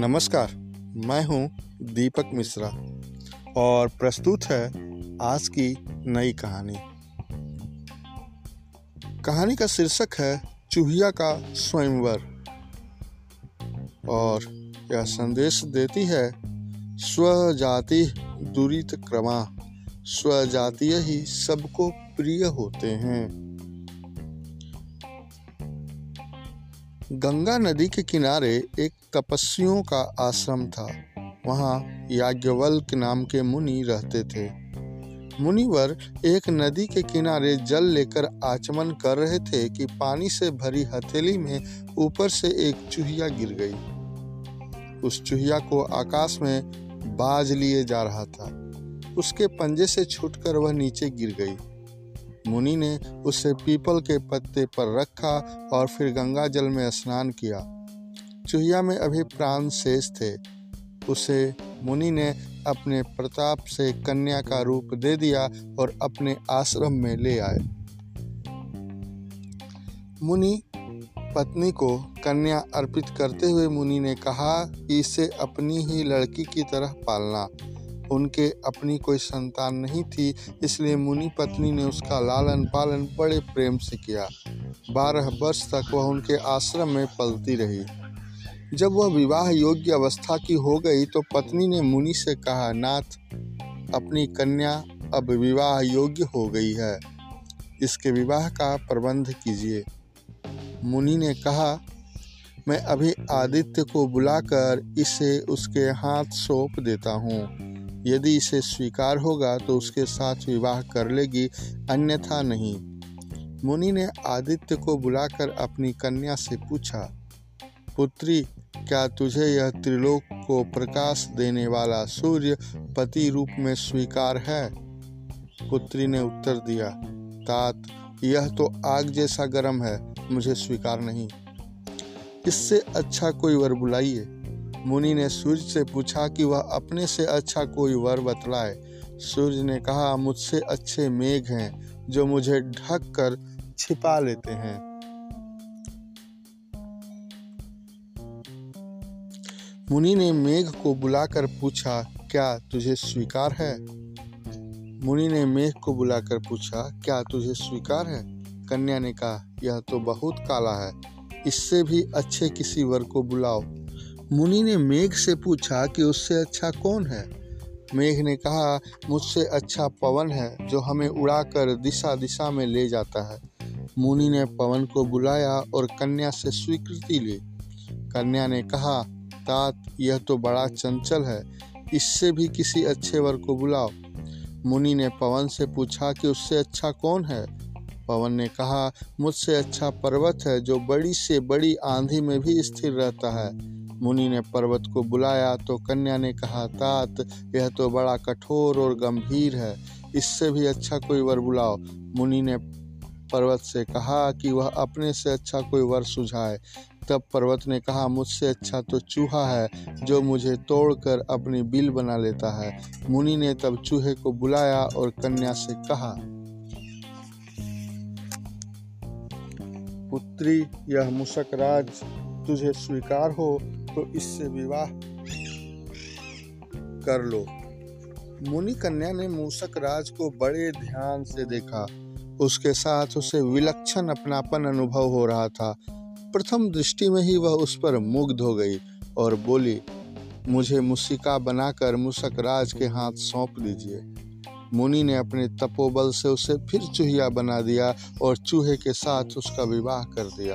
नमस्कार, मैं हूँ दीपक मिश्रा और प्रस्तुत है आज की नई कहानी। कहानी का शीर्षक है चूहिया का स्वयंवर और यह संदेश देती है स्वजाति दुरित क्रमा, स्वजातीय ही सबको प्रिय होते हैं। गंगा नदी के किनारे एक तपस्वियों का आश्रम था। वहाँ याज्ञवल्क नाम के मुनि रहते थे। मुनिवर एक नदी के किनारे जल लेकर आचमन कर रहे थे कि पानी से भरी हथेली में ऊपर से एक चूहिया गिर गई। उस चूहिया को आकाश में बाज लिए जा रहा था। उसके पंजे से छूटकर वह नीचे गिर गई। मुनि ने उसे पीपल के पत्ते पर रखा और फिर गंगा जल में स्नान किया। चुहिया में अभी प्राण शेष थे। उसे मुनि ने अपने प्रताप से कन्या का रूप दे दिया और अपने आश्रम में ले आए। मुनि पत्नी को कन्या अर्पित करते हुए मुनि ने कहा कि इसे अपनी ही लड़की की तरह पालना। उनके अपनी कोई संतान नहीं थी, इसलिए मुनि पत्नी ने उसका लालन पालन बड़े प्रेम से किया। बारह वर्ष तक वह उनके आश्रम में पलती रही। जब वह विवाह योग्य अवस्था की हो गई तो पत्नी ने मुनि से कहा, नाथ, अपनी कन्या अब विवाह योग्य हो गई है। इसके विवाह का प्रबंध कीजिए। मुनि ने कहा, मैं अभी आदित्य को बुलाकर इसे उसके हाथ सौंप देता हूँ। यदि इसे स्वीकार होगा तो उसके साथ विवाह कर लेगी, अन्यथा नहीं। मुनि ने आदित्य को बुलाकर अपनी कन्या से पूछा, पुत्री, क्या तुझे यह त्रिलोक को प्रकाश देने वाला सूर्य पति रूप में स्वीकार है? पुत्री ने उत्तर दिया, तात, यह तो आग जैसा गर्म है, मुझे स्वीकार नहीं। इससे अच्छा कोई वर बुलाइए। मुनि ने सूर्य से पूछा कि वह अपने से अच्छा कोई वर बतलाए। सूर्य ने कहा, मुझसे अच्छे मेघ हैं जो मुझे ढक कर छिपा लेते हैं। मुनि ने मेघ को बुलाकर पूछा, क्या तुझे स्वीकार है? मुनि ने मेघ को बुलाकर पूछा, क्या तुझे स्वीकार है? कन्या ने कहा, यह तो बहुत काला है। इससे भी अच्छे किसी वर को बुलाओ। मुनि ने मेघ से पूछा कि उससे अच्छा कौन है? मेघ ने कहा, मुझसे अच्छा पवन है, जो हमें उड़ाकर दिशा दिशा में ले जाता है। मुनि ने पवन को बुलाया और कन्या से स्वीकृति ली। कन्या ने कहा, तात, यह तो बड़ा चंचल है, इससे भी किसी अच्छे वर को बुलाओ। मुनि ने पवन से पूछा कि उससे अच्छा कौन है? पवन ने कहा, मुझसे अच्छा पर्वत है, जो बड़ी से बड़ी आंधी में भी स्थिर रहता है। मुनि ने पर्वत को बुलाया तो कन्या ने कहा, तात, यह तो बड़ा कठोर और गंभीर है, इससे भी अच्छा कोई वर बुलाओ। मुनि ने पर्वत से कहा कि वह अपने से अच्छा कोई वर सुझाए। तब पर्वत ने कहा, मुझसे अच्छा तो चूहा है, जो मुझे तोड़कर अपनी बिल बना लेता है। मुनि ने तब चूहे को बुलाया और कन्या से कहा, पुत्री, यह मुशकराज तुझे स्वीकार हो तो इससे विवाह कर लो। मुनि कन्या ने मूसक राज को बड़े ध्यान से देखा। उसके साथ उसे विलक्षण अपनापन अनुभव हो रहा था। प्रथम दृष्टि में ही वह उस पर मुग्ध हो गई और बोली, मुझे मुसिका बनाकर मुसक राज के हाथ सौंप दीजिए। मुनि ने अपने तपोबल से उसे फिर चूहिया बना दिया और चूहे के साथ उसका विवाह कर दिया।